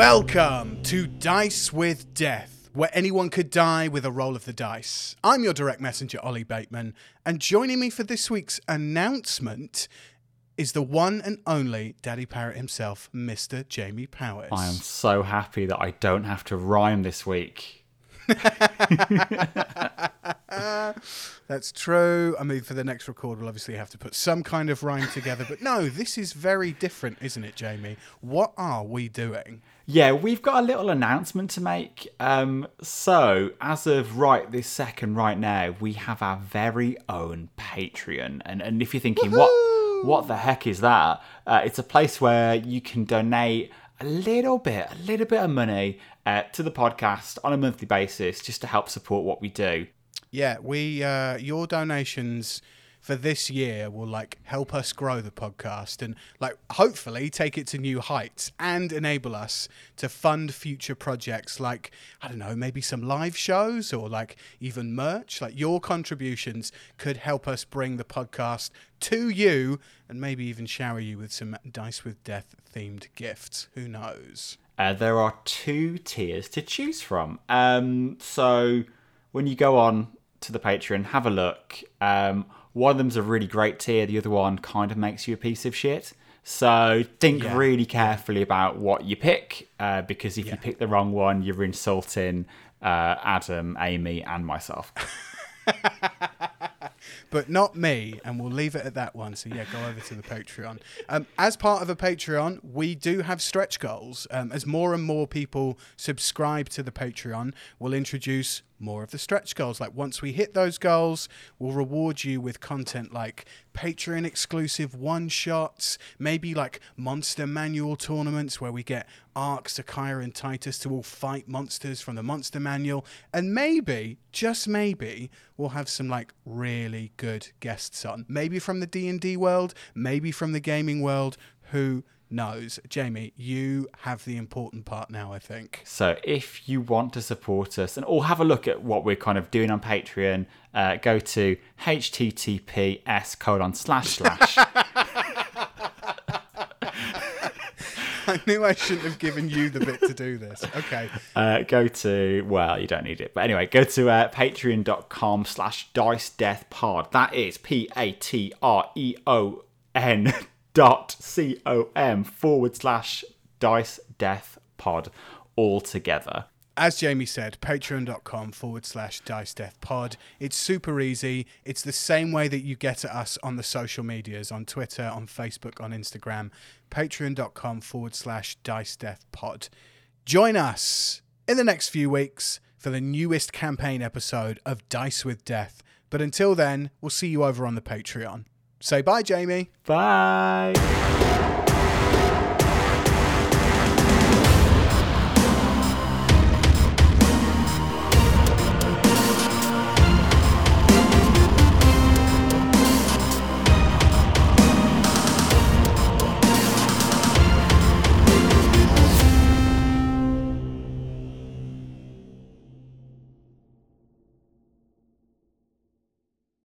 Welcome to Dice with Death, where anyone could die with a roll of the dice. I'm your direct messenger, Oli Bateman, and joining me for this week's announcement is the one and only Daddy Parrot himself, Mr. Jamie Powers. I am so happy that I don't have to rhyme this week. That's true. I mean, for the next record, we'll obviously have to put some kind of rhyme together. But no, this is very different, isn't it, Jamie? What are we doing? Yeah, we've got a little announcement to make. Um, so, as of right this second, right now, we have our very own Patreon. And and if you're thinking, what what the heck is that? Uh, it's a place where you can donate a little bit, a little bit of money uh, to the podcast on a monthly basis, just to help support what we do. Yeah, we uh, your donations for this year will like help us grow the podcast and like hopefully take it to new heights and enable us to fund future projects like I don't know maybe some live shows or like even merch. Like your contributions could help us bring the podcast to you and maybe even shower you with some dice with death themed gifts. Who knows? Uh, there are two tiers to choose from. Um, so when you go on to the Patreon, have a look. Um, one of them's a really great tier, the other one kind of makes you a piece of shit. So think Yeah. really carefully about what you pick, uh, because if Yeah. you pick the wrong one, you're insulting uh, Adam, Amy, and myself. but not me. And we'll leave it at that one. So yeah, go over to the Patreon. Um, as part of a Patreon, we do have stretch goals. Um, as more and more people subscribe to the Patreon, we'll introduce more of the stretch goals. Like once we hit those goals, we'll reward you with content like Patreon exclusive one shots, maybe like monster manual tournaments where we get Ark, Sakaya, and Titus to all fight monsters from the monster manual, and maybe, just maybe, we'll have some like really good guests on. Maybe from the D and D world, maybe from the gaming world. Who knows? Jamie, you have the important part now. I think. So if you want to support us and or have a look at what we're kind of doing on Patreon, uh, go to https colon slash slash I knew I shouldn't have given you the bit to do this. Okay. uh, go to well you don't need it but anyway go to uh, patreon.com slash dice death pod that is p-a-t-r-e-o-n dot c-o-m forward slash dice death pod all together As Jamie said, patreon.com forward slash dice death pod. It's super easy. It's the same way that you get at us on the social medias on Twitter, on Facebook, on Instagram. Patreon.com forward slash dice death pod. Join us in the next few weeks for the newest campaign episode of Dice with Death. But until then, we'll see you over on the Patreon. Say bye, Jamie. bye